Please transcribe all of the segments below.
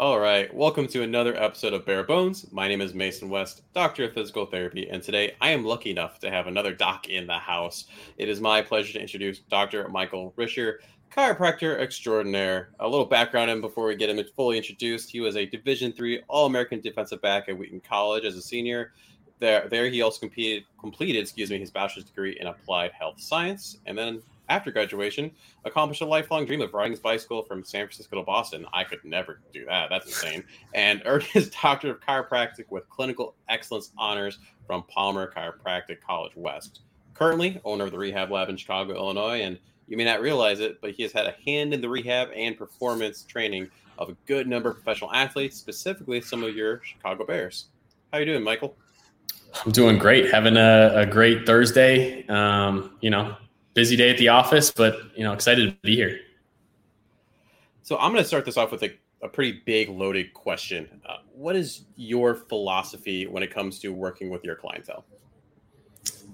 All right, welcome to another episode of Bare Bones. My name is Mason West, Doctor of Physical Therapy, and today I am lucky enough to have another doc in the house. It is my pleasure to introduce Dr. Michael Risher, chiropractor extraordinaire. A little background on him before we get him fully introduced. He was a Division three All-American defensive back at Wheaton College as a senior. There, there he also competed, completed, excuse me, his bachelor's degree in applied health science, and then after graduation, accomplished a lifelong dream of riding his bicycle from San Francisco to Boston. I could never do that. That's insane. and earned his doctorate of chiropractic with clinical excellence honors from Palmer Chiropractic College West. Currently, owner of the Rehab Lab in Chicago, Illinois, and you may not realize it, but he has had a hand in the rehab and performance training of a good number of professional athletes, specifically some of your Chicago Bears. How you doing, Michael? I'm doing great. Having a, a great Thursday. Um, you know, busy day at the office, but you know, excited to be here. So I'm going to start this off with a, a pretty big, loaded question. Uh, what is your philosophy when it comes to working with your clientele?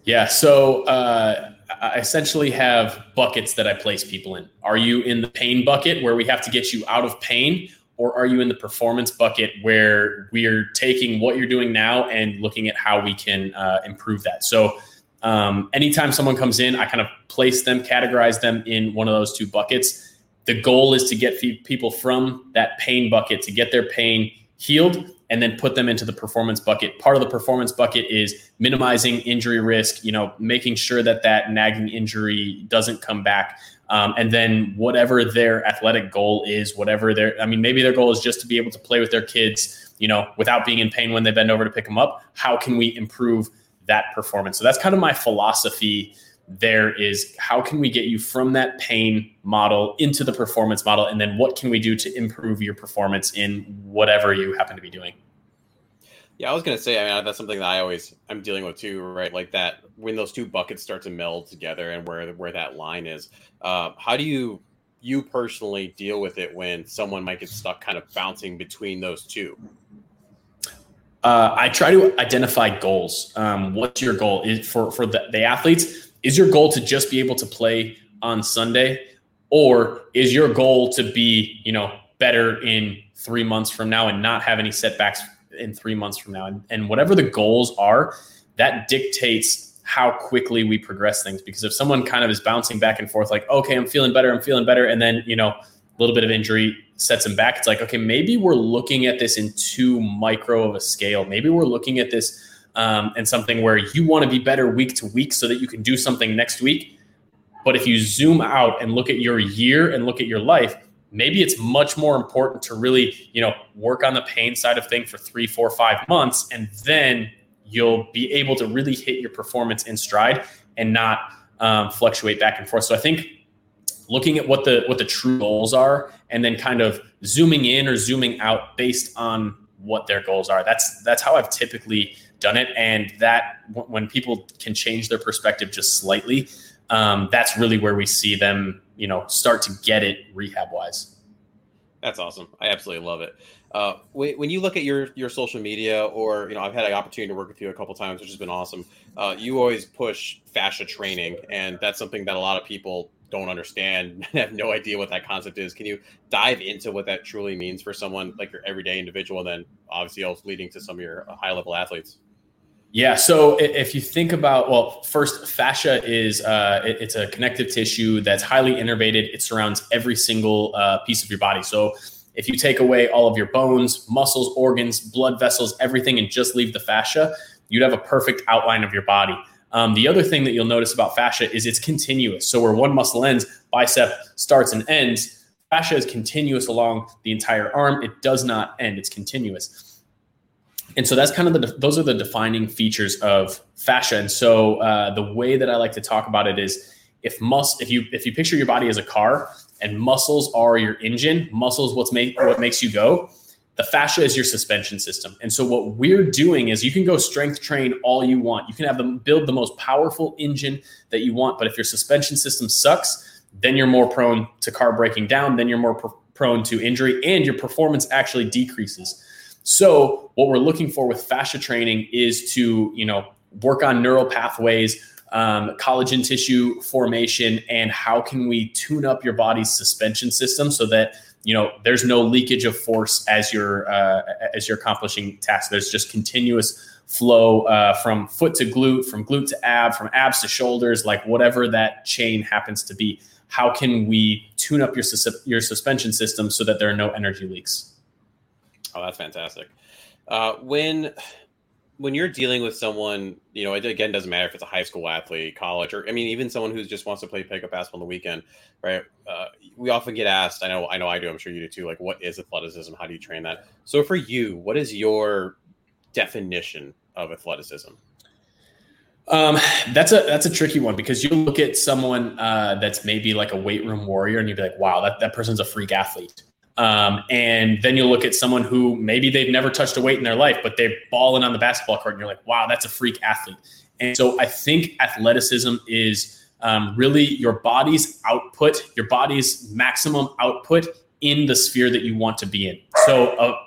Yeah, so uh, I essentially have buckets that I place people in. Are you in the pain bucket where we have to get you out of pain, or are you in the performance bucket where we are taking what you're doing now and looking at how we can uh, improve that? So um, anytime someone comes in, I kind of place them, categorize them in one of those two buckets. The goal is to get people from that pain bucket to get their pain healed and then put them into the performance bucket. Part of the performance bucket is minimizing injury risk, you know, making sure that that nagging injury doesn't come back. Um, and then whatever their athletic goal is, whatever their, I mean, maybe their goal is just to be able to play with their kids, you know, without being in pain when they bend over to pick them up. How can we improve that performance. So that's kind of my philosophy. There is how can we get you from that pain model into the performance model? And then what can we do to improve your performance in whatever you happen to be doing? Yeah i was going to say i mean that's something that i always i'm dealing with too right? Like that when those two buckets start to meld together and where where that line is uh, how do you you personally deal with it when someone might get stuck kind of bouncing between those two uh, I try to identify goals. Um, what's your goal is for for the, the athletes? Is your goal to just be able to play on Sunday, or is your goal to be you know better in three months from now and not have any setbacks in three months from now? And, and whatever the goals are, that dictates how quickly we progress things. Because if someone kind of is bouncing back and forth, like okay, I'm feeling better, I'm feeling better, and then you know little bit of injury sets him back. It's like, okay, maybe we're looking at this in too micro of a scale. Maybe we're looking at this um, and something where you want to be better week to week so that you can do something next week. But if you zoom out and look at your year and look at your life, maybe it's much more important to really, you know, work on the pain side of thing for three, four, five months, and then you'll be able to really hit your performance in stride and not um, fluctuate back and forth. So I think looking at what the what the true goals are and then kind of zooming in or zooming out based on what their goals are. That's that's how i've typically done it. And that when people can change their perspective just slightly um, that's really where we see them you know start to get it rehab wise that's awesome. I absolutely love it. Uh, when you look at your your social media or you know i've had an opportunity to work with you a couple times which has been awesome. Uh, you always push fascia training and that's something that a lot of people don't understand have no idea what that concept is. Can you dive into what that truly means for someone like your everyday individual and then obviously also leading to some of your high level athletes? Yeah so if you think about well first fascia is uh, it, it's a connective tissue that's highly innervated. It surrounds every single uh, piece of your body. So if you take away all of your bones muscles organs blood vessels everything and just leave the fascia you'd have a perfect outline of your body um, the other thing that you'll notice about fascia is it's continuous. So where one muscle ends, bicep starts and ends. Fascia is continuous along the entire arm. It does not end. It's continuous. And so that's kind of the those are the defining features of fascia. And so uh, the way that I like to talk about it is if mus if you if you picture your body as a car and muscles are your engine. Muscles what's make what makes you go. The fascia is your suspension system. And so what we're doing is you can go strength train all you want. You can have them build the most powerful engine that you want, but if your suspension system sucks, then you're more prone to car breaking down, then you're more pr- prone to injury and your performance actually decreases. So what we're looking for with fascia training is to, you know, work on neural pathways, um, collagen tissue formation, and how can we tune up your body's suspension system so that you know there's no leakage of force as you're uh, as you're accomplishing tasks. There's just continuous flow uh, from foot to glute, from glute to ab, from abs to shoulders, like whatever that chain happens to be. How can we tune up your sus- your suspension system so that there are no energy leaks? Oh, that's fantastic. Uh, when when you're dealing with someone, you know, it again doesn't matter if it's a high school athlete, college, or I mean, even someone who just wants to play pickup basketball on the weekend, right? Uh, we often get asked. I know, I know, I do. I'm sure you do too. Like, what is athleticism? How do you train that? So, for you, what is your definition of athleticism? Um, that's a that's a tricky one because you look at someone uh, that's maybe like a weight room warrior, and you'd be like, "Wow, that, that person's a freak athlete." Um, and then you'll look at someone who maybe they've never touched a weight in their life, but they're balling on the basketball court, and you're like, wow, that's a freak athlete. And so I think athleticism is um, really your body's output, your body's maximum output in the sphere that you want to be in. So uh,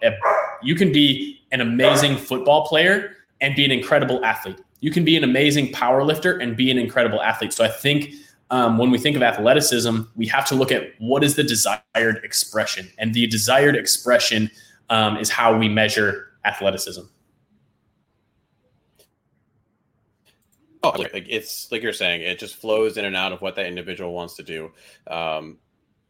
you can be an amazing football player and be an incredible athlete. You can be an amazing power lifter and be an incredible athlete. So I think um, when we think of athleticism, we have to look at what is the desired expression, and the desired expression um, is how we measure athleticism. Oh, like it's like you're saying, it just flows in and out of what that individual wants to do. Um,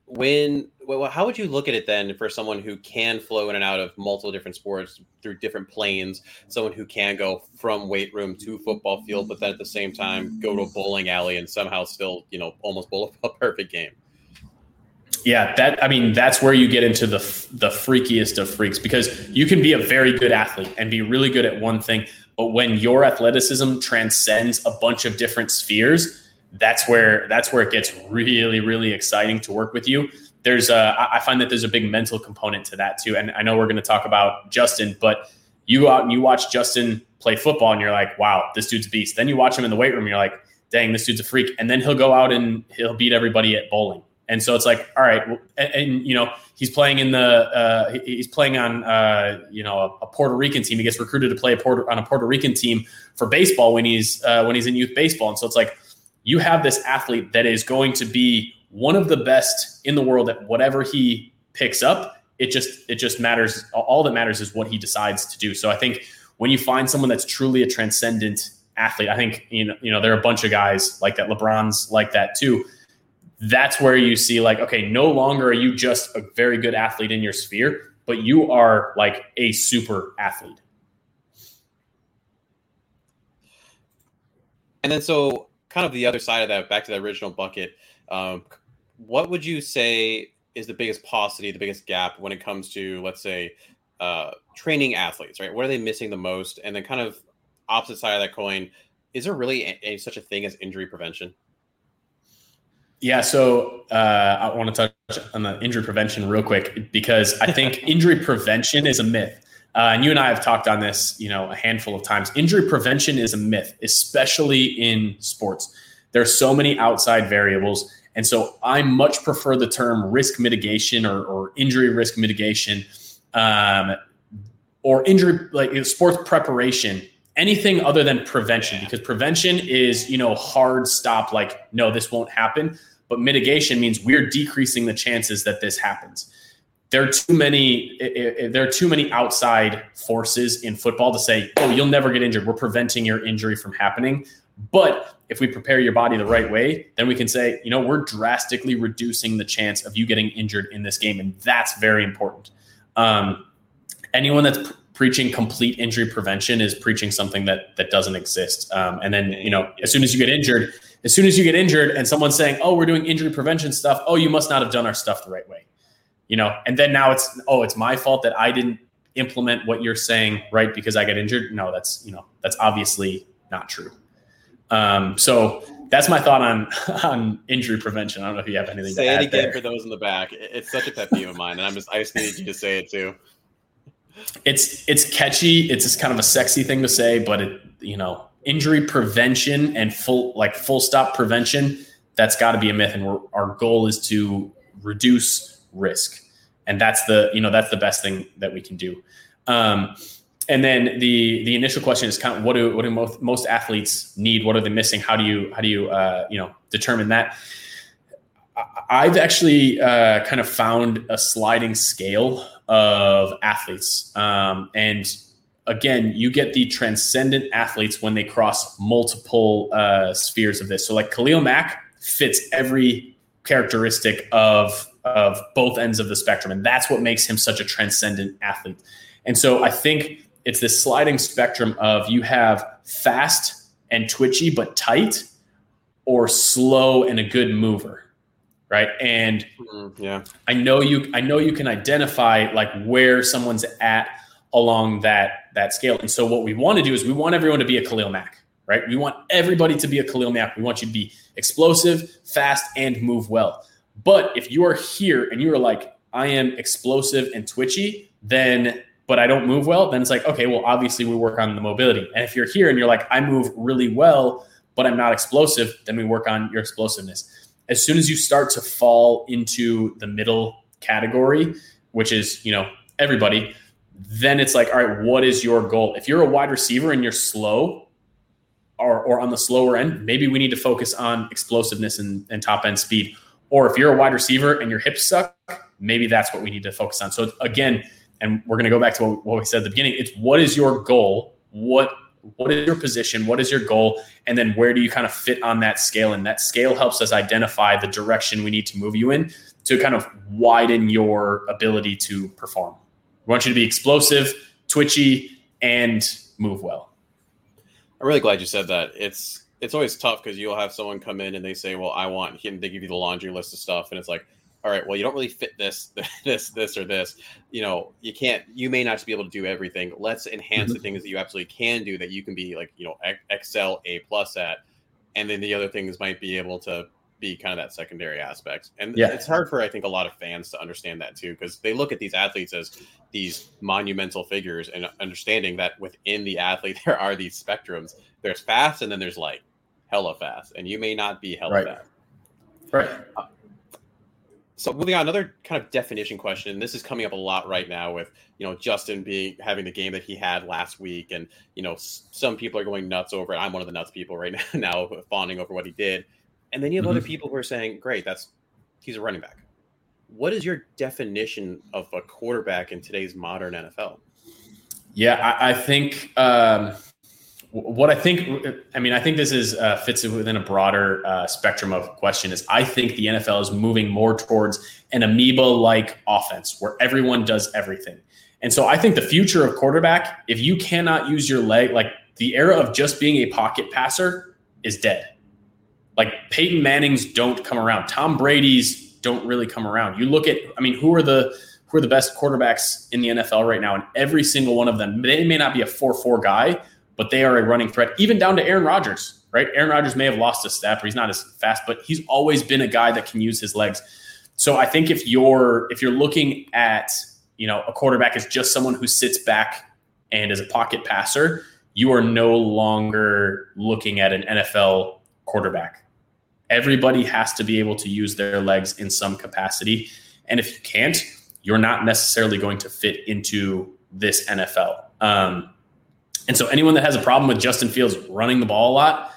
when well, how would you look at it then for someone who can flow in and out of multiple different sports through different planes someone who can go from weight room to football field but then at the same time go to a bowling alley and somehow still you know almost bowl a perfect game? Yeah that i mean that's where you get into the the freakiest of freaks because you can be a very good athlete and be really good at one thing but when your athleticism transcends a bunch of different spheres that's where that's where it gets really really exciting to work with you. There's a i find that there's a big mental component to that too. And i know we're going to talk about justin but you go out and you watch justin play football and you're like wow this dude's beast. Then you watch him in the weight room and you're like dang this dude's a freak. And then he'll go out and he'll beat everybody at bowling. And so it's like all right and, and you know he's playing in the uh, he's playing on uh, you know a, a, Puerto Rican team. He gets recruited to play a Puerto, on a Puerto Rican team for baseball when he's uh, when he's in youth baseball. And so it's like you have this athlete that is going to be one of the best in the world at whatever he picks up. It just it just matters. All that matters is what he decides to do. So I think when you find someone that's truly a transcendent athlete, I think you know you know there are a bunch of guys like that. LeBron's like that too. That's where you see like okay, no longer are you just a very good athlete in your sphere, but you are like a super athlete. And then so kind of the other side of that, back to the original bucket. Um, what would you say is the biggest paucity, the biggest gap when it comes to, let's say, uh, training athletes? Right, what are they missing the most? And then, kind of opposite side of that coin, is there really a, a, such a thing as injury prevention? Yeah, so uh, I want to touch on the injury prevention real quick because I think injury prevention is a myth. Uh, and you and I have talked on this, you know, a handful of times. Injury prevention is a myth, especially in sports. There are so many outside variables, and so I much prefer the term risk mitigation or, or injury risk mitigation, um, or injury like sports preparation. Anything other than prevention, because prevention is you know hard stop. Like no, this won't happen. But mitigation means we're decreasing the chances that this happens there are too many there are too many outside forces in football to say oh you'll never get injured. We're preventing your injury from happening. But if we prepare your body the right way then we can say you know we're drastically reducing the chance of you getting injured in this game and that's very important. Um, anyone that's pr- preaching complete injury prevention is preaching something that that doesn't exist. Um, and then you know as soon as you get injured as soon as you get injured and someone's saying oh we're doing injury prevention stuff oh you must not have done our stuff the right way you know, and then now it's oh, it's my fault that I didn't implement what you're saying right because I got injured. No, that's you know that's obviously not true. Um, so that's my thought on on injury prevention. I don't know if you have anything. To say to it again there. for those in the back. It's such a pet peeve of mine, and I'm just I just needed you to say it too. It's it's catchy. It's just kind of a sexy thing to say, but it you know injury prevention and full like full stop prevention that's got to be a myth, and our goal is to reduce risk, and that's the you know that's the best thing that we can do. Um, and then the the initial question is kind of what do what do most most athletes need? What are they missing? How do you how do you uh, you know determine that? I've actually uh, kind of found a sliding scale of athletes, um, and again, you get the transcendent athletes when they cross multiple uh, spheres of this. So, like Khalil Mack fits every characteristic of of both ends of the spectrum, and that's what makes him such a transcendent athlete. And so, I think it's this sliding spectrum of you have fast and twitchy but tight or slow and a good mover right? And mm, yeah. I know you i know you can identify like where someone's at along that that scale. And so what we want to do is we want everyone to be a khalil mack right? We want everybody to be a khalil mack. We want you to be explosive fast and move well but if you are here and you are like i am explosive and twitchy then but I don't move well, then it's like, okay, well, obviously we work on the mobility. And if you're here and you're like, I move really well, but I'm not explosive, then we work on your explosiveness. As soon as you start to fall into the middle category, which is, you know, everybody, then it's like, all right, what is your goal? If you're a wide receiver and you're slow or, or on the slower end, maybe we need to focus on explosiveness and, and top end speed. Or if you're a wide receiver and your hips suck, maybe that's what we need to focus on. So again, and we're going to go back to what, we said at the beginning. It's what is your goal? What what is your position? What is your goal? And then where do you kind of fit on that scale? And that scale helps us identify the direction we need to move you in to kind of widen your ability to perform. We want you to be explosive twitchy and move well. I'm really glad you said that. It's it's always tough because you'll have someone come in and they say well i want him they give you the laundry list of stuff and it's like all right, well, you don't really fit this, this, this, or this. You know, you can't, you may not be able to do everything. Let's enhance mm-hmm. the things that you absolutely can do that you can be like, you know, excel A plus at. And then the other things might be able to be kind of that secondary aspect. And yeah. it's hard for, I think, a lot of fans to understand that too, because they look at these athletes as these monumental figures and understanding that within the athlete, there are these spectrums. There's fast and then there's like hella fast. And you may not be hella right. fast. Right. Uh, so moving on, another kind of definition question. This is coming up a lot right now with you know Justin being having the game that he had last week, and you know some people are going nuts over it. I'm one of the nuts people right now, now fawning over what he did, and then you have mm-hmm. other people who are saying, "Great, that's he's a running back." What is your definition of a quarterback in today's modern NFL? Yeah, I, I think um, what I think, I mean, I think this is uh, fits within a broader uh, spectrum of question. Is I think the NFL is moving more towards an amoeba-like offense where everyone does everything, and so I think the future of quarterback, if you cannot use your leg, like the era of just being a pocket passer, is dead. Like Peyton Manning's don't come around. Tom Brady's don't really come around. You look at, I mean, who are the who are the best quarterbacks in the NFL right now? And every single one of them, they may not be a four-four guy but they are a running threat, even down to Aaron Rodgers, right? Aaron Rodgers may have lost a step or he's not as fast, but he's always been a guy that can use his legs. So I think if you're if you're looking at you know a quarterback is just someone who sits back and is a pocket passer, you are no longer looking at an NFL quarterback. Everybody has to be able to use their legs in some capacity, and if you can't, you're not necessarily going to fit into this NFL. Um, and so anyone that has a problem with Justin Fields running the ball a lot,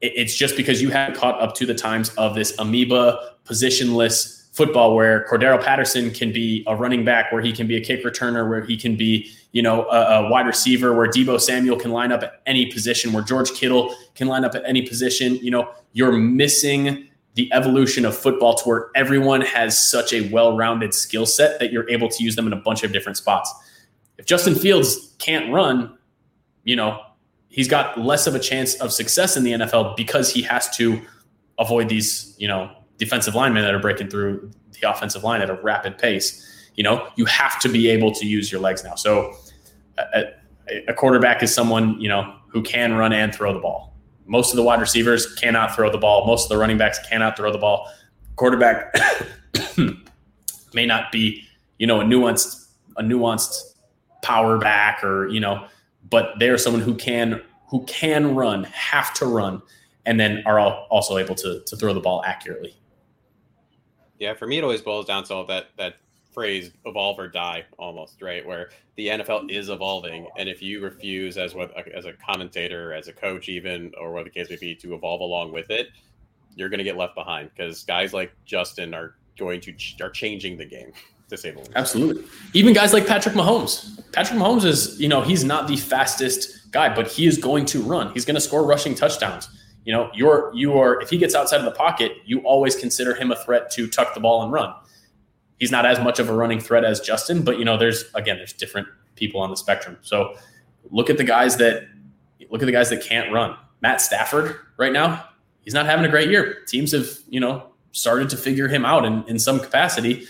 it's just because you haven't caught up to the times of this amoeba positionless football where Cordarrelle Patterson can be a running back, where he can be a kick returner, where he can be, you know, a, a, wide receiver, where Deebo Samuel can line up at any position, where George Kittle can line up at any position. You know, you're missing the evolution of football to where everyone has such a well-rounded skill set that you're able to use them in a bunch of different spots. If Justin Fields can't run, you know, he's got less of a chance of success in the NFL because he has to avoid these, you know, defensive linemen that are breaking through the offensive line at a rapid pace. You know, you have to be able to use your legs now. So a, a quarterback is someone, you know, who can run and throw the ball. most of the wide receivers cannot throw the ball. Most of the running backs cannot throw the ball. Quarterback may not be, you know, a nuanced, a nuanced power back or, you know, but they're someone who can who can run, have to run, and then are also able to to throw the ball accurately. Yeah, for me, it always boils down to that that phrase "evolve or die" almost right, where the NFL is evolving, and if you refuse as what as a commentator, as a coach, even or what the case may be, to evolve along with it, you're going to get left behind because guys like Justin are going to are changing the game least. Absolutely. Even guys like Patrick Mahomes. Patrick Mahomes is, you know, he's not the fastest guy, but he is going to run. He's going to score rushing touchdowns. You know, you're you are if he gets outside of the pocket, you always consider him a threat to tuck the ball and run. He's not as much of a running threat as Justin, but you know, there's again, there's different people on the spectrum. So look at the guys that look at the guys that can't run. Matt Stafford right now, he's not having a great year. Teams have, you know, started to figure him out in, in some capacity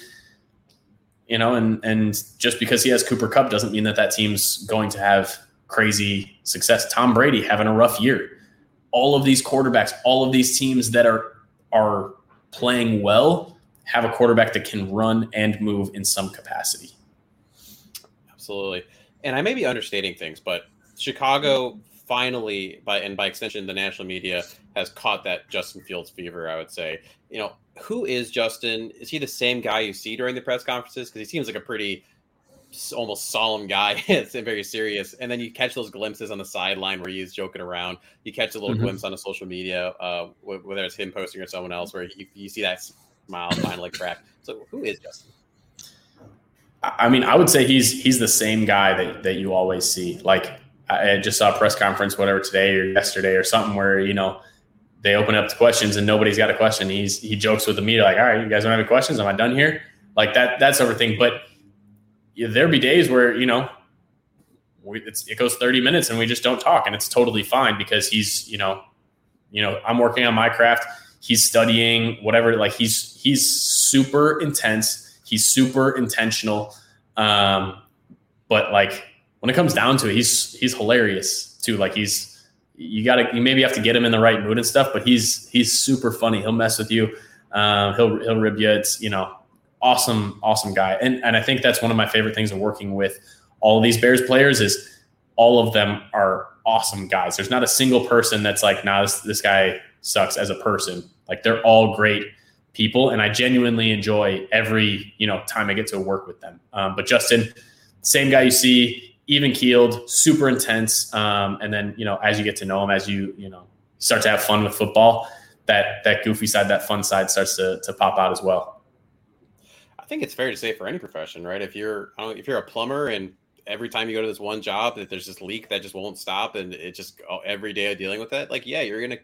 you know, and and just because he has Cooper Kupp doesn't mean that that team's going to have crazy success. Tom Brady having a rough year. All of these quarterbacks, all of these teams that are are playing well have a quarterback that can run and move in some capacity. Absolutely. And I may be understating things, but Chicago finally by and by extension the national media has caught that Justin Fields fever, I would say. You know, who is Justin? Is he the same guy you see during the press conferences? Because he seems like a pretty almost solemn guy. it's very serious. And then you catch those glimpses on the sideline where he's joking around. You catch a little mm-hmm. glimpse on the social media, uh, whether it's him posting or someone else, where you, you see that smile finally crack. So who is Justin? I mean, I would say he's he's the same guy that, that you always see. Like I just saw a press conference, whatever today or yesterday or something, where you know they open up to questions and nobody's got a question. He's he jokes with the media like, "All right, you guys don't have any questions? Am I done here?" Like that that sort of thing. But yeah, there be days where you know we, it goes 30 minutes and we just don't talk, and it's totally fine because he's you know you know I'm working on my craft. He's studying whatever. Like he's he's super intense. He's super intentional. Um, but like when it comes down to it, he's he's hilarious too. Like he's you got to you maybe have to get him in the right mood and stuff. But he's he's super funny. He'll mess with you. Um, he'll he'll rib you. It's you know awesome awesome guy. And and I think that's one of my favorite things of working with all these Bears players is all of them are awesome guys. There's not a single person that's like, nah, this, this guy sucks as a person. Like they're all great people, and I genuinely enjoy every you know time I get to work with them. Um, but Justin, same guy you see even keeled, super intense. Um, and then, you know, as you get to know him, as you, you know, start to have fun with football, that, that goofy side, that fun side starts to, to pop out as well. I think it's fair to say for any profession, right? If you're, if you're a plumber and every time you go to this one job that there's this leak that just won't stop and it just oh, every day of dealing with it, like, yeah, you're going to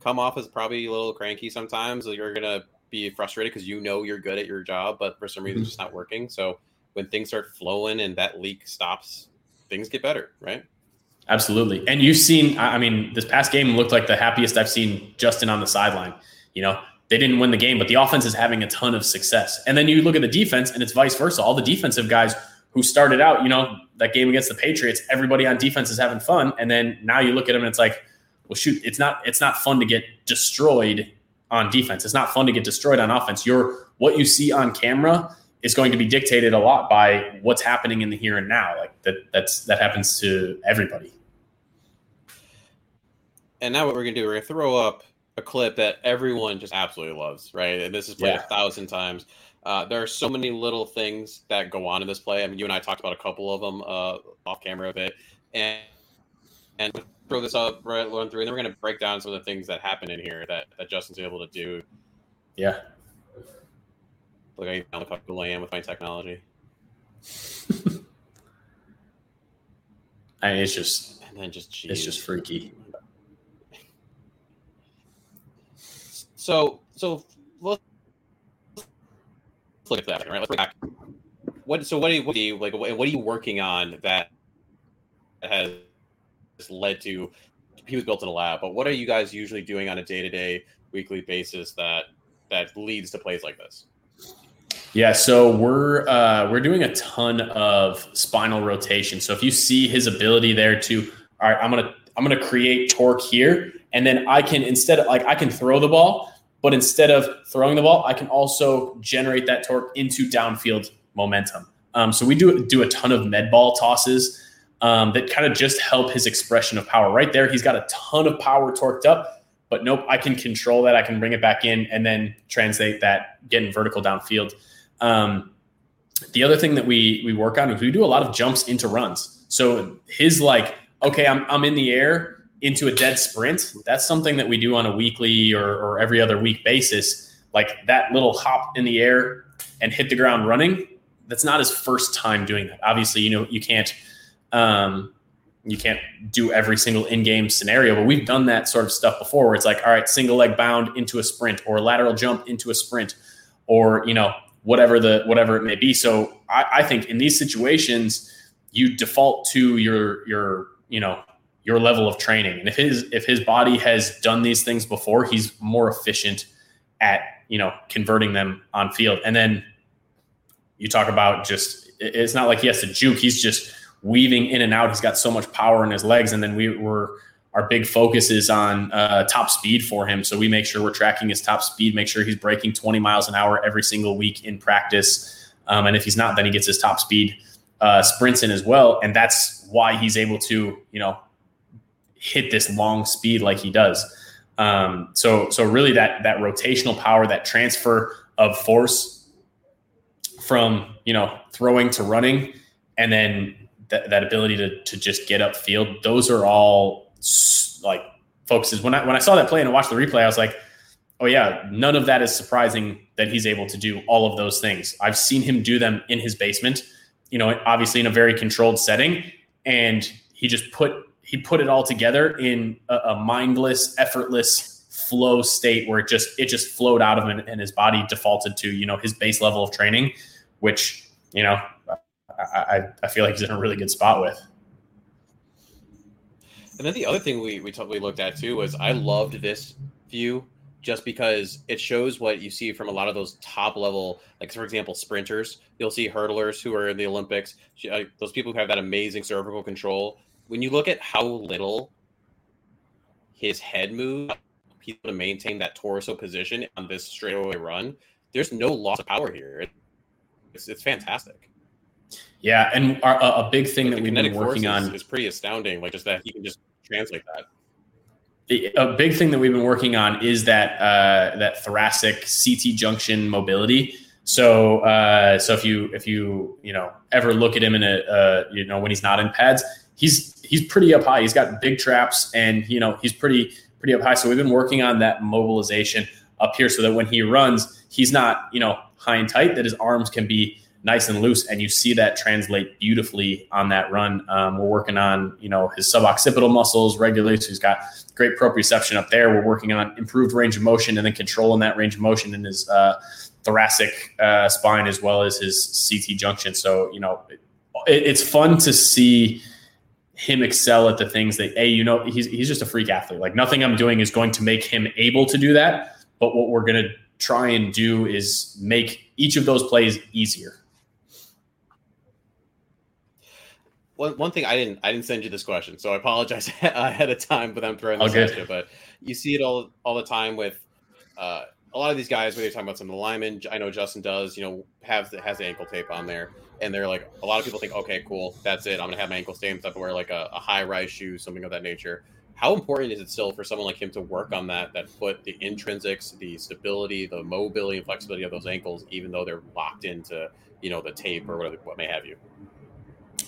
come off as probably a little cranky sometimes. You're going to be frustrated because you know you're good at your job, but for some reason mm-hmm. it's just not working. So when things start flowing and that leak stops things get better, right? Absolutely. And you've seen, I mean, this past game looked like the happiest I've seen Justin on the sideline. You know, they didn't win the game, but the offense is having a ton of success. And then you look at the defense, and it's vice versa. All the defensive guys who started out, you know, that game against the Patriots, everybody on defense is having fun. And then now you look at them and it's like, well, shoot, it's not it's not fun to get destroyed on defense. It's not fun to get destroyed on offense. You're what you see on camera is going to be dictated a lot by what's happening in the here and now. Like that that's that happens to everybody. And now what we're gonna do, we're gonna throw up a clip that everyone just absolutely loves, right? And this is played yeah. a thousand times. Uh, there are so many little things that go on in this play. I mean, you and I talked about a couple of them uh, off camera a bit, and and throw this up, right, run through, and then we're going to break down some of the things that happen in here that that Justin's able to do. Yeah, Look how comfortable I am with my technology. I mean, it's just and then just geez. it's just freaky. So so let's look at that. Right, let's back. What so what do you, what do you like? What are you working on that has led to he was built in a lab? But what are you guys usually doing on a day to day, weekly basis that that leads to plays like this? Yeah, so we're uh, we're doing a ton of spinal rotation. So if you see his ability there to, all right, I'm gonna I'm gonna create torque here, and then I can instead of like I can throw the ball, but instead of throwing the ball, I can also generate that torque into downfield momentum. Um, so we do do a ton of med ball tosses um, that kind of just help his expression of power. Right there, he's got a ton of power torqued up, but nope, I can control that. I can bring it back in and then translate that getting vertical downfield. Um, the other thing that we we work on is we do a lot of jumps into runs. So his like, okay, I'm I'm in the air into a dead sprint. That's something that we do on a weekly or, or every other week basis. Like that little hop in the air and hit the ground running. That's not his first time doing that. Obviously, you know you can't um, you can't do every single in-game scenario, but we've done that sort of stuff before where it's like, all right, single leg bound into a sprint or lateral jump into a sprint or, you know, whatever the whatever it may be. So I, I think in these situations, you default to your your, you know, your level of training. And if his if his body has done these things before, he's more efficient at, you know, converting them on field. And then you talk about just it's not like he has to juke, he's just weaving in and out. He's got so much power in his legs. And then we were our big focus is on uh, top speed for him. So we make sure we're tracking his top speed, make sure he's breaking 20 miles an hour every single week in practice. Um, and if he's not, then he gets his top speed uh, sprints in as well. And that's why he's able to, you know, hit this long speed like he does. Um, so, so really that, that rotational power, that transfer of force from, you know, throwing to running, and then that, that ability to, to just get up field, those are all like focuses. When I, when I saw that play and I watched the replay, I was like, oh yeah, none of that is surprising that he's able to do all of those things. I've seen him do them in his basement, you know, obviously in a very controlled setting. And he just put, he put it all together in a, a mindless, effortless flow state where it just, it just flowed out of him and his body defaulted to, you know, his base level of training, which, you know, I, I feel like he's in a really good spot with. And then the other thing we we, t- we looked at too was I loved this view just because it shows what you see from a lot of those top level, like for example, sprinters. You'll see hurdlers who are in the Olympics. Uh, those people who have that amazing cervical control. When you look at how little his head moves, people to maintain that torso position on this straightaway run, there's no loss of power here. It's, it's fantastic. Yeah, and our, a big thing that we've been working on is, is pretty astounding. Like just that he can just translate that. A big thing that we've been working on is that uh, that thoracic CT junction mobility. So, uh, so if you if you you know ever look at him in a uh, you know when he's not in pads, he's he's pretty up high. He's got big traps, and you know he's pretty pretty up high. So we've been working on that mobilization up here, so that when he runs, he's not you know high and tight. That his arms can be nice and loose, and you see that translate beautifully on that run. Um, we're working on you know his suboccipital muscles regularly, so he's got great proprioception up there. We're working on improved range of motion and then controlling that range of motion in his uh, thoracic uh, spine as well as his CT junction. So you know it, it's fun to see him excel at the things that a you know he's he's just a freak athlete. Like nothing I'm doing is going to make him able to do that, but what we're going to try and do is make each of those plays easier. one, one thing I didn't I didn't send you this question, so I apologize ahead of time. But I'm throwing this okay. at you. But you see it all all the time with uh, a lot of these guys when they're talking about some of the linemen. I know Justin does. You know, have has the ankle tape on there, and they're like a lot of people think, okay, cool, that's it. I'm gonna have my ankle stains. I have to wear like a, a high rise shoe, something of that nature. How important is it still for someone like him to work on that that foot, the intrinsics, the stability, the mobility and flexibility of those ankles, even though they're locked into you know the tape or whatever what may have you?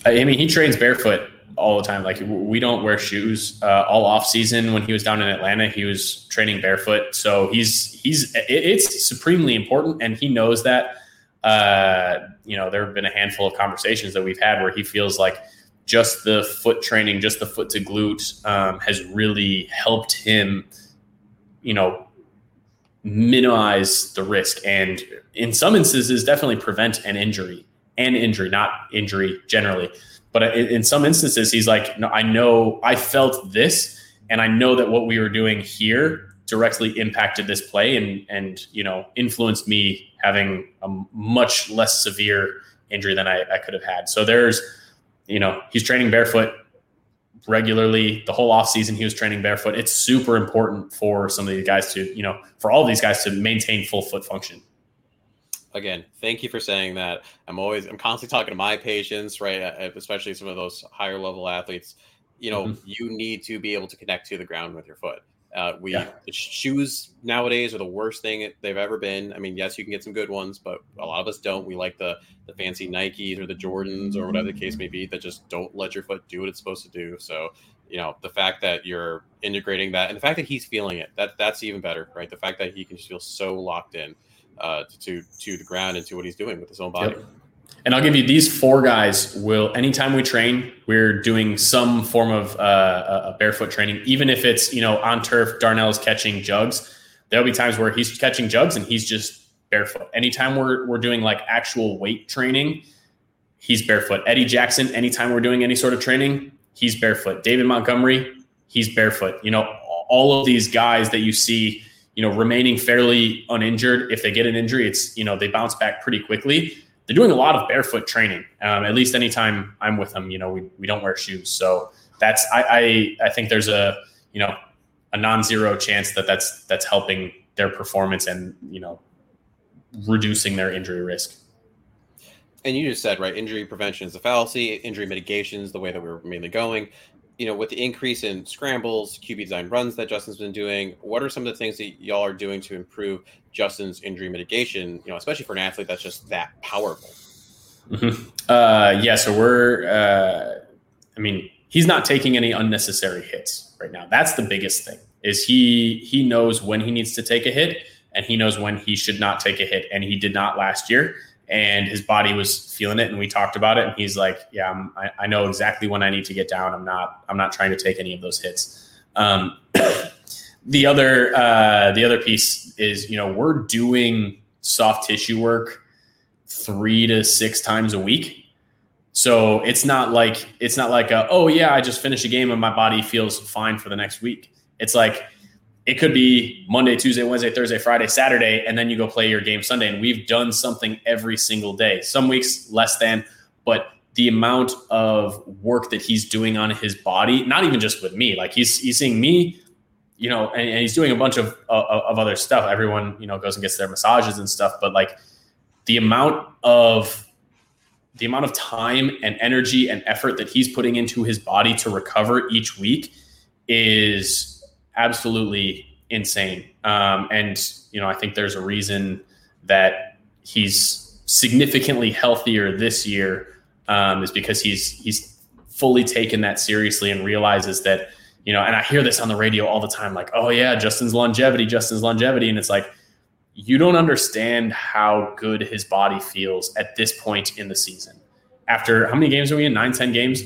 I mean, he trains barefoot all the time. Like we don't wear shoes uh, all off season. When he was down in Atlanta, he was training barefoot. So he's he's it's supremely important, and he knows that. Uh, you know, there have been a handful of conversations that we've had where he feels like just the foot training, just the foot to glute, um, has really helped him. You know, minimize the risk, and in some instances, definitely prevent an injury and injury, not injury generally. But in some instances, he's like, no, I know I felt this, and I know that what we were doing here directly impacted this play and and you know influenced me having a much less severe injury than I, I could have had. So there's, you know, he's training barefoot regularly. The whole off season, he was training barefoot. It's super important for some of these guys to, you know, for all these guys to maintain full foot function. Again, thank you for saying that. I'm always, I'm constantly talking to my patients, right? Uh, especially some of those higher level athletes. You know, mm-hmm. you need to be able to connect to the ground with your foot. Uh, we yeah. shoes nowadays are the worst thing they've ever been. I mean, yes, you can get some good ones, but a lot of us don't. We like the the fancy Nikes or the Jordans or whatever the case may be that just don't let your foot do what it's supposed to do. So, you know, the fact that you're integrating that and the fact that he's feeling it, that that's even better, right? The fact that he can just feel so locked in uh, to to the ground and to what he's doing with his own body. Yep. And I'll give you these four guys will anytime we train, we're doing some form of uh, a barefoot training, even if it's, you know, on turf, Darnell's catching jugs. There'll be times where he's catching jugs and he's just barefoot. Anytime we're, we're doing like actual weight training, he's barefoot. Eddie Jackson, anytime we're doing any sort of training, he's barefoot. David Montgomery, he's barefoot. You know, all of these guys that you see, you know, remaining fairly uninjured. If they get an injury, it's, you know, they bounce back pretty quickly they're doing a lot of barefoot training. Um, at least anytime I'm with them, you know, we, we don't wear shoes. So that's, I, I, I think there's a, you know, a non-zero chance that that's, that's helping their performance and, you know, reducing their injury risk. And you just said, right, injury prevention is a fallacy. Injury mitigation is the way that we're mainly going you know, with the increase in scrambles, QB design runs that Justin's been doing, what are some of the things that y'all are doing to improve Justin's injury mitigation? You know, especially for an athlete that's just that powerful. Mm-hmm. Uh, yeah, so we're. Uh, I mean, he's not taking any unnecessary hits right now. That's the biggest thing. Is he he knows when he needs to take a hit, and he knows when he should not take a hit, and he did not last year and his body was feeling it and we talked about it and he's like yeah I, I know exactly when i need to get down. I'm not i'm not trying to take any of those hits. Um, the other uh, the other piece is you know we're doing soft tissue work three to six times a week. So it's not like it's not like a, oh yeah i just finished a game and my body feels fine for the next week. It's like it could be Monday, Tuesday, Wednesday, Thursday, Friday, Saturday, and then you go play your game Sunday. And we've done something every single day. Some weeks less than, but the amount of work that he's doing on his body, not even just with me, like he's he's seeing me, you know, and, and he's doing a bunch of uh, of other stuff. Everyone, you know, goes and gets their massages and stuff, but like the amount of the amount of time and energy and effort that he's putting into his body to recover each week is absolutely insane. Um, and you know, I think there's a reason that he's significantly healthier this year um, is because he's he's fully taken that seriously and realizes that you know. And I hear this on the radio all the time, like, "Oh yeah, Justin's longevity, Justin's longevity," and it's like you don't understand how good his body feels at this point in the season. After how many games are we in? Nine, ten games.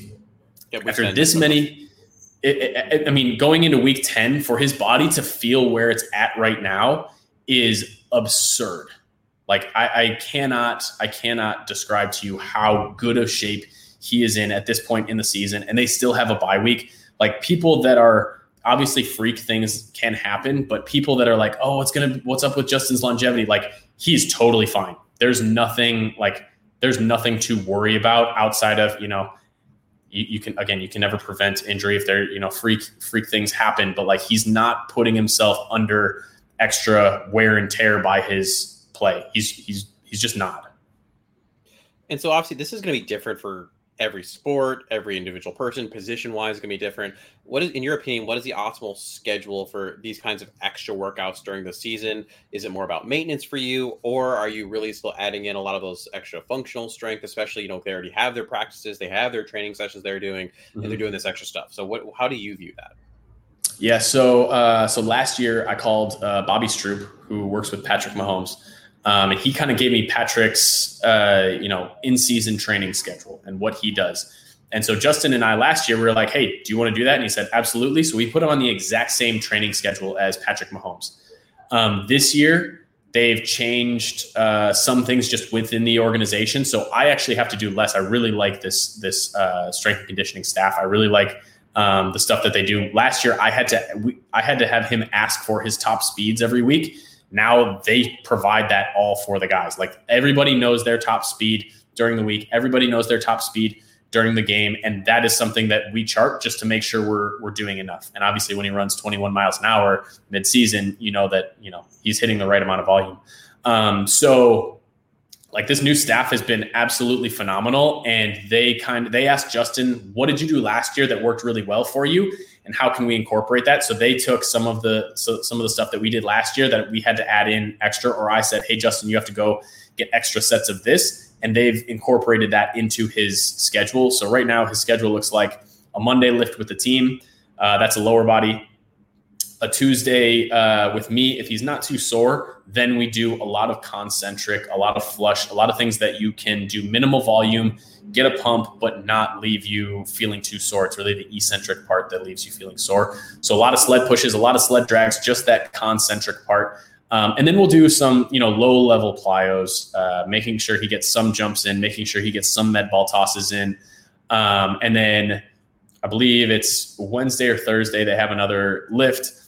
Yeah, After this many it, it, I mean, going into week 10 for his body to feel where it's at right now is absurd. Like I, I cannot, I cannot describe to you how good of shape he is in at this point in the season. And they still have a bye week. Like people that are obviously freak things can happen, but people that are like, oh, what's gonna, what's up with Justin's longevity? Like he's totally fine. There's nothing like, there's nothing to worry about outside of, you know, you, you, can again you can never prevent injury if there you know freak freak things happen but like he's not putting himself under extra wear and tear by his play. He's he's he's just not. And so obviously this is going to be different for every sport, every individual person, position wise, is going to be different. What is, in your opinion, what is the optimal schedule for these kinds of extra workouts during the season? Is it more about maintenance for you, or are you really still adding in a lot of those extra functional strength, especially you know they already have their practices, they have their training sessions they're doing, mm-hmm. and they're mm-hmm. doing this extra stuff. So what? How do you view that? Yeah, so uh, so last year I called uh, Bobby Stroupe, who works with Patrick Mahomes. Um, and he kind of gave me Patrick's, uh, you know, in-season training schedule and what he does. And so Justin and I last year we were like, "Hey, do you want to do that?" And he said, "Absolutely." So we put him on the exact same training schedule as Patrick Mahomes. Um, this year they've changed uh, some things just within the organization. So I actually have to do less. I really like this this uh, strength and conditioning staff. I really like um, the stuff that they do. Last year I had to we, I had to have him ask for his top speeds every week now they provide that all for the guys. Like everybody knows their top speed during the week. Everybody knows their top speed during the game. And that is something that we chart just to make sure we're we're doing enough. And obviously when he runs 21 miles an hour mid-season, you know that, you know, he's hitting the right amount of volume. Um, so like this new staff has been absolutely phenomenal and they kind of they asked justin what did you do last year that worked really well for you and how can we incorporate that? So they took some of the so some of the stuff that we did last year that we had to add in extra or i said hey justin you have to go get extra sets of this and they've incorporated that into his schedule. So right now his schedule looks like a monday lift with the team. Uh, that's a lower body a Tuesday uh, with me. If he's not too sore, then we do a lot of concentric, a lot of flush, a lot of things that you can do minimal volume, get a pump, but not leave you feeling too sore. It's really the eccentric part that leaves you feeling sore. So a lot of sled pushes, a lot of sled drags, just that concentric part. Um, and then we'll do some, you know, low level plyos, uh, making sure he gets some jumps in, making sure he gets some med ball tosses in. Um, and then I believe it's Wednesday or Thursday, they have another lift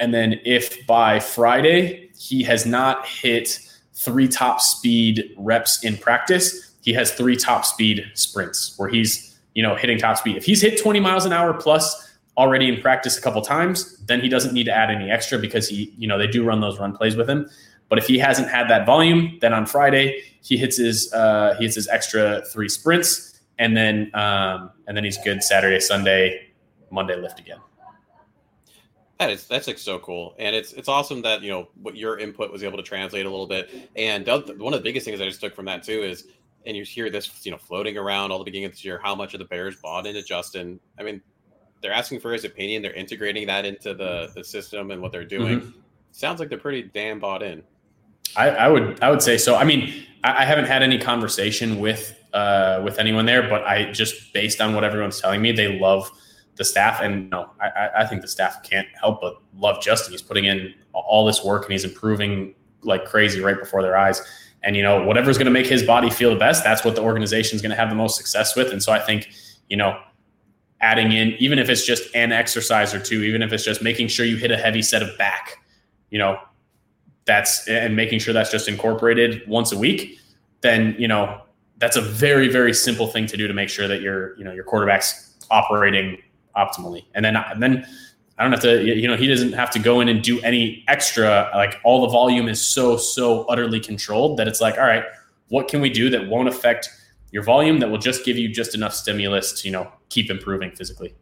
and then if by Friday he has not hit three top speed reps in practice, he has three top speed sprints where he's, you know, hitting top speed. If he's hit 20 miles an hour plus already in practice a couple times, then he doesn't need to add any extra because he, you know, they do run those run plays with him. But if he hasn't had that volume, then on Friday he hits his uh, he hits his extra three sprints, and then um, and then he's good Saturday, Sunday, Monday lift again. That is that's like so cool, and it's it's awesome that you know what your input was able to translate a little bit. And one of the biggest things I just took from that too is, and you hear this you know floating around all the beginning of this year, how much of the Bears bought into Justin. I mean, they're asking for his opinion, they're integrating that into the the system and what they're doing. Mm-hmm. Sounds like they're pretty damn bought in. I, I, would I would say so. I mean, I, I haven't had any conversation with uh, with anyone there, but I just based on what everyone's telling me, they love the staff, and no, I, I think the staff can't help but love Justin. He's putting in all this work and he's improving like crazy right before their eyes. And you know, whatever's going to make his body feel the best, that's what the organization is going to have the most success with. And so I think, you know, adding in, even if it's just an exercise or two, even if it's just making sure you hit a heavy set of back, you know, that's and making sure that's just incorporated once a week, then you know that's a very very simple thing to do to make sure that your you know your quarterback's operating optimally. And then and then I don't have to you know he doesn't have to go in and do any extra like all the volume is so so utterly controlled that it's like all right, what can we do that won't affect your volume that will just give you just enough stimulus to you know keep improving physically.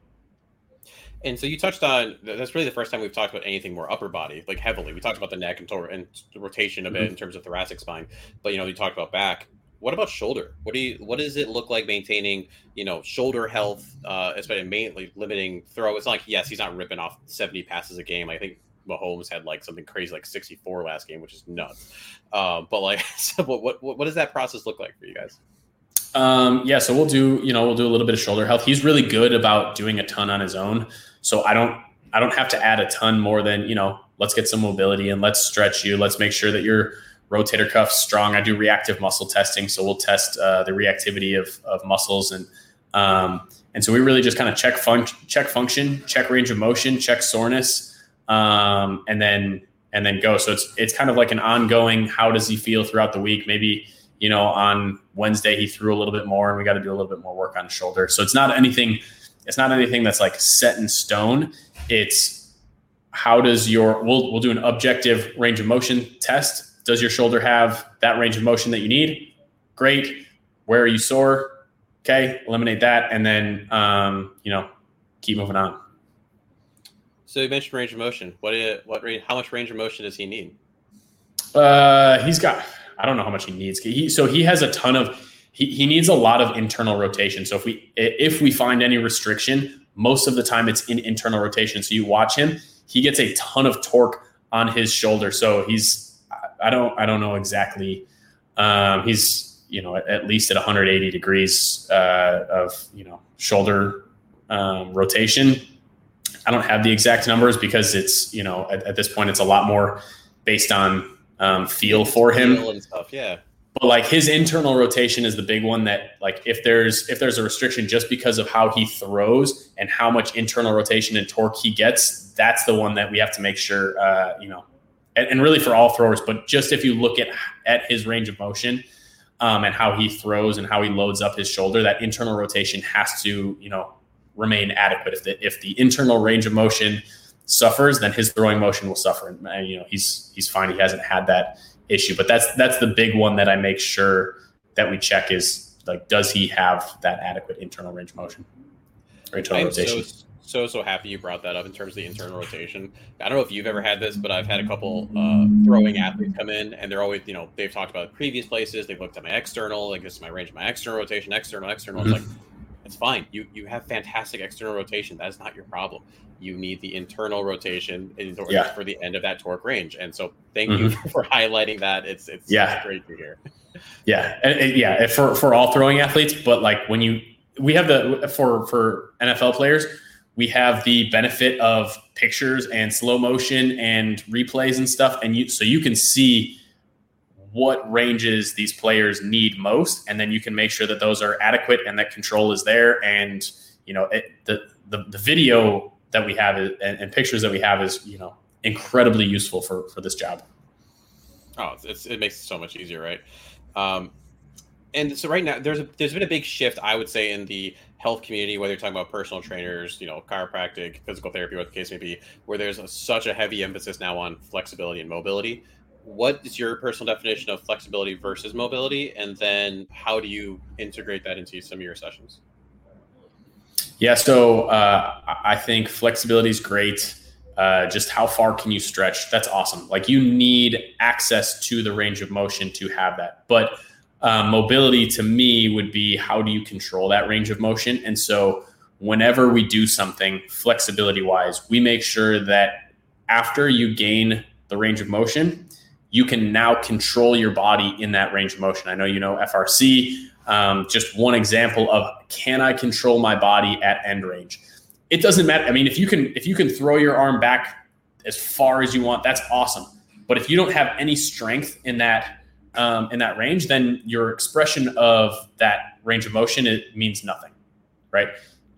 And so you touched on that's really the first time we've talked about anything more upper body, like heavily. We talked about the neck and, tor- and rotation a bit mm-hmm. in terms of thoracic spine, but you know, you talked about back what about shoulder? What do you what does it look like maintaining, you know, shoulder health, uh, especially mainly limiting throw? It's like yes, he's not ripping off 70 passes a game. I think Mahomes had like something crazy like 64 last game, which is nuts. Um, but like, so what, what what does that process look like for you guys? Um, yeah, so we'll do you know we'll do a little bit of shoulder health. He's really good about doing a ton on his own, so I don't I don't have to add a ton more than you know. Let's get some mobility and let's stretch you. Let's make sure that you're rotator cuff strong. I do reactive muscle testing, so we'll test uh, the reactivity of, of muscles and um, and so we really just kind of check fun- check function, check range of motion, check soreness, um, and then and then go. So it's it's kind of like an ongoing. How does he feel throughout the week? Maybe you know on Wednesday he threw a little bit more, and we got to do a little bit more work on shoulder. So it's not anything. It's not anything that's like set in stone. It's how does your we'll we'll do an objective range of motion test does your shoulder have that range of motion that you need? Great. Where are you sore? Okay, eliminate that, and then um, you know keep moving on. So you mentioned range of motion. What what how much range of motion does he need? Uh, he's got I don't know how much he needs. He, so he has a ton of he, he needs a lot of internal rotation. So if we if we find any restriction, most of the time it's in internal rotation. So you watch him, he gets a ton of torque on his shoulder. So he's I don't I don't know exactly. Um, he's you know at, at, least at 180 degrees uh, of you know shoulder um, rotation. I don't have the exact numbers because it's you know at, at this point it's a lot more based on um, feel for him and stuff. Yeah. But like his internal rotation is the big one that like if there's if there's a restriction just because of how he throws and how much internal rotation and torque he gets, that's the one that we have to make sure uh, you know and, and really for all throwers, but just if you look at at his range of motion, um, and how he throws and how he loads up his shoulder, that internal rotation has to, you know, remain adequate. If the if the internal range of motion suffers, then his throwing motion will suffer. And, you know, he's he's fine. He hasn't had that issue. But that's that's the big one that I make sure that we check is like, does he have that adequate internal range of motion or internal rotation? So, so so happy you brought that up in terms of the internal rotation. I don't know if you've ever had this, but I've had a couple uh, throwing athletes come in, and they're always, you know, they've talked about previous places. They've looked at my external, like this is my range of my external rotation, external, external. Mm-hmm. It's like it's fine. You you have fantastic external rotation. That is not your problem. You need the internal rotation in order yeah. for the end of that torque range. And so, thank mm-hmm. you for highlighting that. It's it's, yeah. It's great to hear. Yeah, and, and yeah, for for all throwing athletes, but like when you we have the for for NFL players we have the benefit of pictures and slow motion and replays and stuff and you so you can see what ranges these players need most and then you can make sure that those are adequate and that control is there. And you know it, the, the, the video that we have is, and, and, pictures that we have is you know incredibly useful for for this job. Oh it's, it makes it so much easier right? Um, and so right now there's a, there's been a big shift i would say in the health community, whether you're talking about personal trainers, you know, chiropractic, physical therapy, what the case may be, where there's a, such a heavy emphasis now on flexibility and mobility. What is your personal definition of flexibility versus mobility? And then how do you integrate that into some of your sessions? Yeah, so uh, I think flexibility is great. Uh, just how far can you stretch? That's awesome. Like you need access to the range of motion to have that. But um, mobility to me would be how do you control that range of motion? And so, whenever we do something flexibility wise, we make sure that after you gain the range of motion, you can now control your body in that range of motion. I know you know FRC. Um, just one example of can I control my body at end range? It doesn't matter. I mean, if you can if you can throw your arm back as far as you want, that's awesome. But if you don't have any strength in that um, in that range, then your expression of that range of motion it means nothing, right?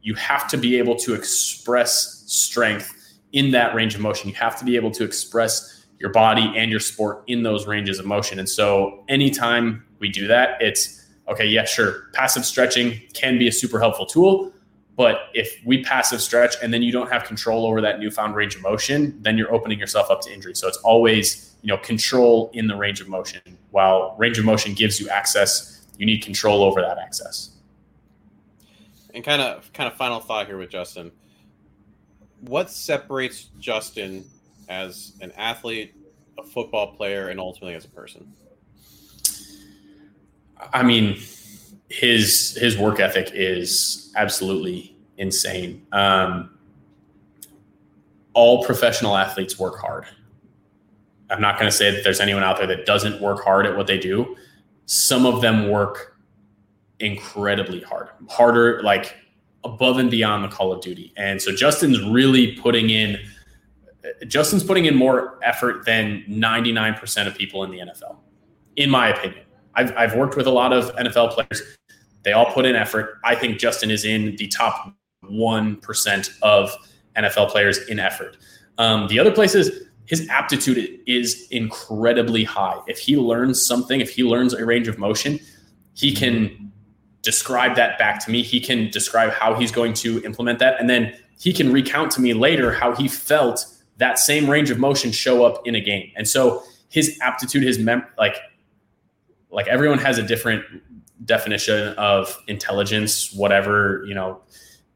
You have to be able to express strength in that range of motion. You have to be able to express your body and your sport in those ranges of motion. And so, anytime we do that, it's okay. Yeah, sure. Passive stretching can be a super helpful tool, but if we passive stretch and then you don't have control over that newfound range of motion, then you're opening yourself up to injury. So it's always you know control in the range of motion. While range of motion gives you access, you need control over that access. And kind of kind of final thought here with Justin. What separates Justin as an athlete, a football player, and ultimately as a person? I mean, his his work ethic is absolutely insane. Um, all professional athletes work hard. I'm not going to say that there's anyone out there that doesn't work hard at what they do. Some of them work incredibly hard, harder, like above and beyond the Call of Duty. And so Justin's really putting in, Justin's putting in more effort than 99% of people in the NFL, in my opinion. I've, I've worked with a lot of NFL players. They all put in effort. I think Justin is in the top 1% of NFL players in effort. Um, the other places, his aptitude is incredibly high. If he learns something, if he learns a range of motion, he can describe that back to me. He can describe how he's going to implement that. And then he can recount to me later how he felt that same range of motion show up in a game. And so his aptitude, his mem like like everyone has a different definition of intelligence, whatever, you know,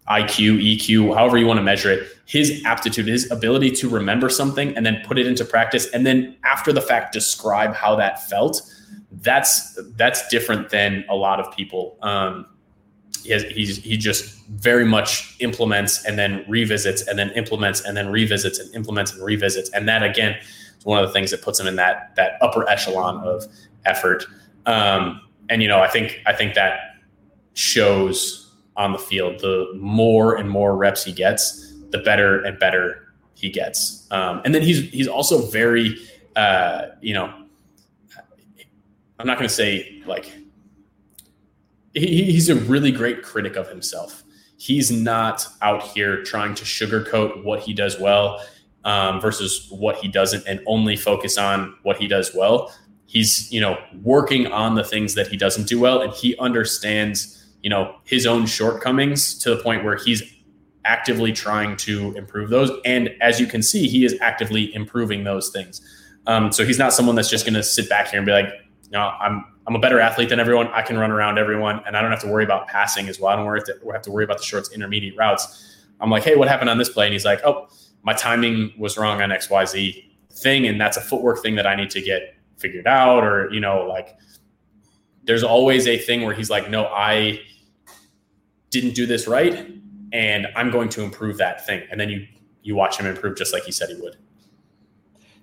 IQ, EQ, however you want to measure it, his aptitude, his ability to remember something and then put it into practice and then after the fact describe how that felt, that's that's different than a lot of people. Um, he has, he's he just very much implements and then revisits and then implements and then revisits and implements and revisits and that again is one of the things that puts him in that that upper echelon of effort. Um, and you know, I think I think that shows on the field. The more and more reps he gets, the better and better he gets. Um, and then he's he's also very, uh, you know, I'm not going to say like he, he's a really great critic of himself. He's not out here trying to sugarcoat what he does well um, versus what he doesn't, and only focus on what he does well he's you know working on the things that he doesn't do well, and he understands you know his own shortcomings to the point where he's actively trying to improve those. And as you can see, he is actively improving those things. Um, so he's not someone that's just going to sit back here and be like, no, I'm I'm a better athlete than everyone. I can run around everyone, and I don't have to worry about passing as well. I don't worry to, have to worry about the shorts, intermediate routes. I'm like, hey, what happened on this play? And he's like, oh, my timing was wrong on X Y Z thing, and that's a footwork thing that I need to get figured out, or you know, like there's always a thing where he's like, no, I didn't do this right, and I'm going to improve that thing, and then you you watch him improve just like he said he would.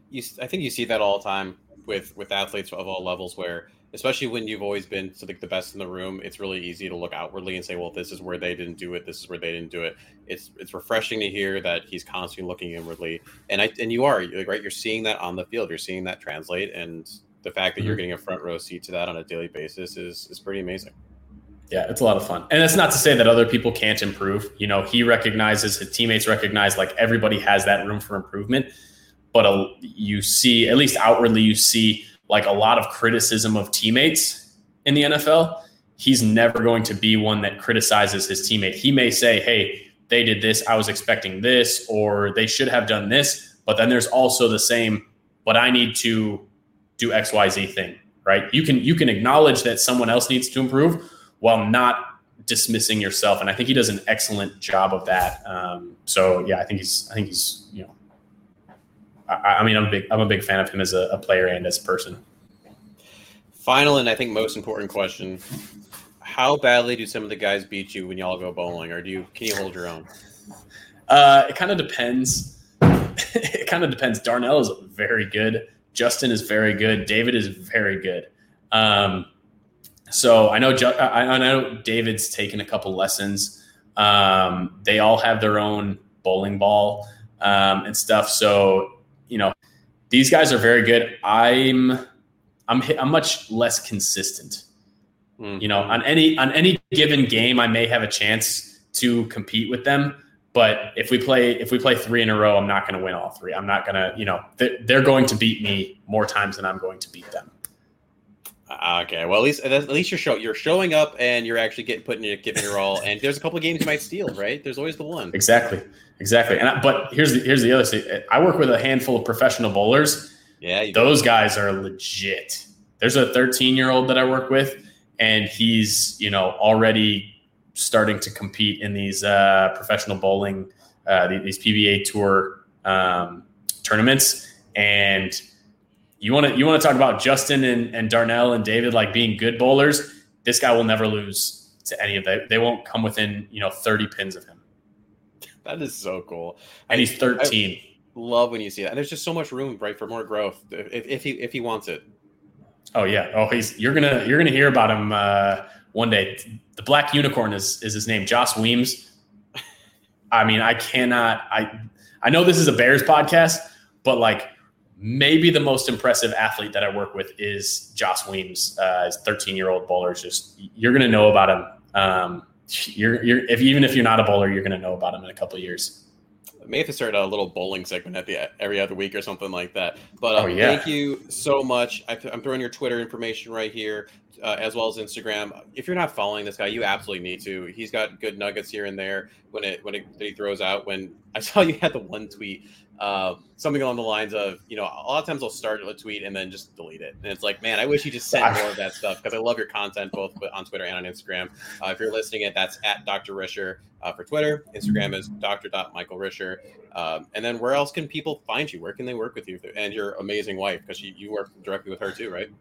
You, I think you see that all the time with with athletes of all levels where especially when you've always been to like the best in the room it's really easy to look outwardly and say well this is where they didn't do it this is where they didn't do it. It's it's refreshing to hear that he's constantly looking inwardly. And i and you are right you're seeing that on the field you're seeing that translate and the fact that mm-hmm. you're getting a front row seat to that on a daily basis is is pretty amazing yeah, it's a lot of fun. And that's not to say that other people can't improve. You know, he recognizes, his teammates recognize, like everybody has that room for improvement. But a, you see, at least outwardly, you see like a lot of criticism of teammates in the NFL. He's never going to be one that criticizes his teammate. He may say, hey, they did this. I was expecting this, or they should have done this. But then there's also the same, but I need to do XYZ thing, right? You can you can acknowledge that someone else needs to improve while not dismissing yourself. And I think he does an excellent job of that. Um, so yeah, I think he's I think he's you know I, I mean I'm a big I'm a big fan of him as a, a player and as a person. Final and I think most important question: How badly do some of the guys beat you when y'all go bowling, or do you can you hold your own? Uh, it kind of depends. it kind of depends. Darnell is very good. Justin is very good. David is very good. Um, so I know I know David's taken a couple lessons. Um, they all have their own bowling ball um, and stuff. So you know, these guys are very good. I'm I'm I'm much less consistent. Mm-hmm. You know, on any on any given game, I may have a chance to compete with them. But if we play if we play three in a row, I'm not going to win all three. I'm not going to, you know, they're going to beat me more times than I'm going to beat them. Ah, okay, well at least at least you're show you're showing up and you're actually getting putting your giving your all. And there's a couple of games you might steal, right? There's always the one. Exactly, exactly. And I, but here's the here's the other thing. I work with a handful of professional bowlers. Yeah, those do. guys are legit. There's a 13 year old that I work with, and he's you know already starting to compete in these uh, professional bowling, uh, these PBA tour um, tournaments, and you want to you want to talk about Justin and, and Darnell and David like being good bowlers. This guy will never lose to any of them. They won't come within you know 30 pins of him. That is so cool. And he's 13. I love when you see that. And there's just so much room, right, for more growth if, if he if he wants it. Oh yeah. Oh, he's you're gonna you're gonna hear about him uh, one day. The Black Unicorn is is his name. Joss Weems. I mean, I cannot. I I know this is a Bears podcast, but like maybe the most impressive athlete that I work with is Joss Weems. Uh, his 13 year old bowler is just you're going to know about him. Um, you're, you're if even if you're not a bowler, you're going to know about him in a couple years. may have to start a little bowling segment at the every other week or something like that. But uh, oh, yeah. thank you so much. I, am throwing your Twitter information right here, uh, as well as Instagram. If you're not following this guy, you absolutely need to. He's got good nuggets here and there when it when it, he throws out. When I saw you had the one tweet uh, something along the lines of, you know, a lot of times I'll start a tweet and then just delete it. And it's like, man, I wish you just sent more of that stuff because I love your content both on Twitter and on Instagram. Uh, if you're listening it, that's at Dr. Risher uh, for Twitter. Instagram is Dr. Michael Risher. Um, and then where else can people find you? Where can they work with you and your amazing wife? Because you, you work directly with her too, right?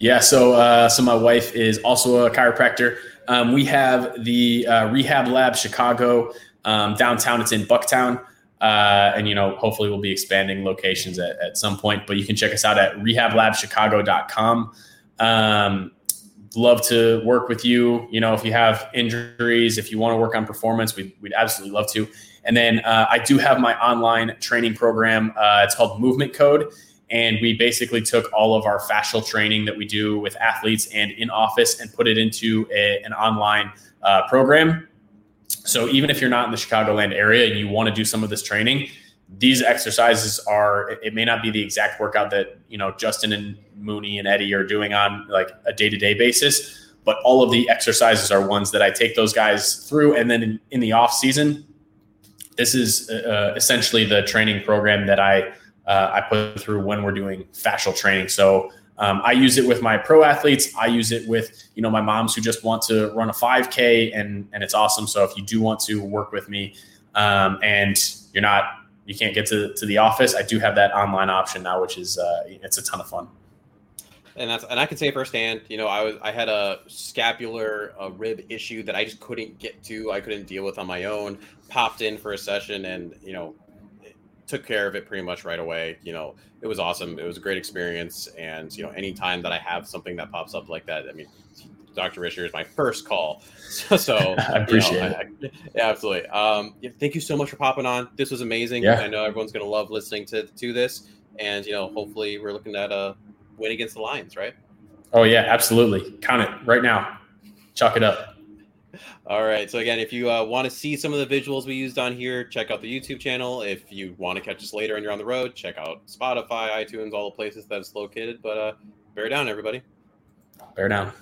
Yeah, so uh, so my wife is also a chiropractor. Um, we have the uh, Rehab Lab Chicago um, downtown. It's in Bucktown. Uh, and you know, hopefully we'll be expanding locations at, at some point. But you can check us out at rehablabchicago.com. Um, love to work with you. You know, if you have injuries, if you want to work on performance, we'd, we'd absolutely love to. And then uh, I do have my online training program. Uh, it's called Movement Code. And we basically took all of our fascial training that we do with athletes and in office and put it into a, an online uh, program. So even if you're not in the Chicagoland area and you want to do some of this training, these exercises are it may not be the exact workout that you know justin and mooney and eddie are doing on like a day-to-day basis but all of the exercises are ones that i take those guys through. And then in, in the off season this is uh, essentially the training program that i uh, i put through when we're doing fascial training so um, I use it with my pro athletes. I use it with you know my moms who just want to run a 5K, and and it's awesome. So if you do want to work with me, um, and you're not you can't get to, to the office, I do have that online option now, which is uh, it's a ton of fun. And that's and I can say firsthand, you know, I was I had a scapular a rib issue that I just couldn't get to, I couldn't deal with on my own. Popped in for a session, and you know, took care of it pretty much right away. You know, it was awesome. It was a great experience, and you know, anytime that I have something that pops up like that, I mean, Dr. Risher is my first call. So, so I appreciate you know, it. I, I, yeah, absolutely. Um, yeah, thank you so much for popping on. This was amazing. Yeah. I know everyone's going to love listening to, to this. And, you know, hopefully we're looking at a win against the Lions, right? Oh, yeah, absolutely. Count it right now. Chalk it up. All right. So again, if you uh, want to see some of the visuals we used on here, check out the YouTube channel. If you want to catch us later and you're on the road, check out Spotify, iTunes, all the places that it's located. But uh, bear down, everybody. Bear down.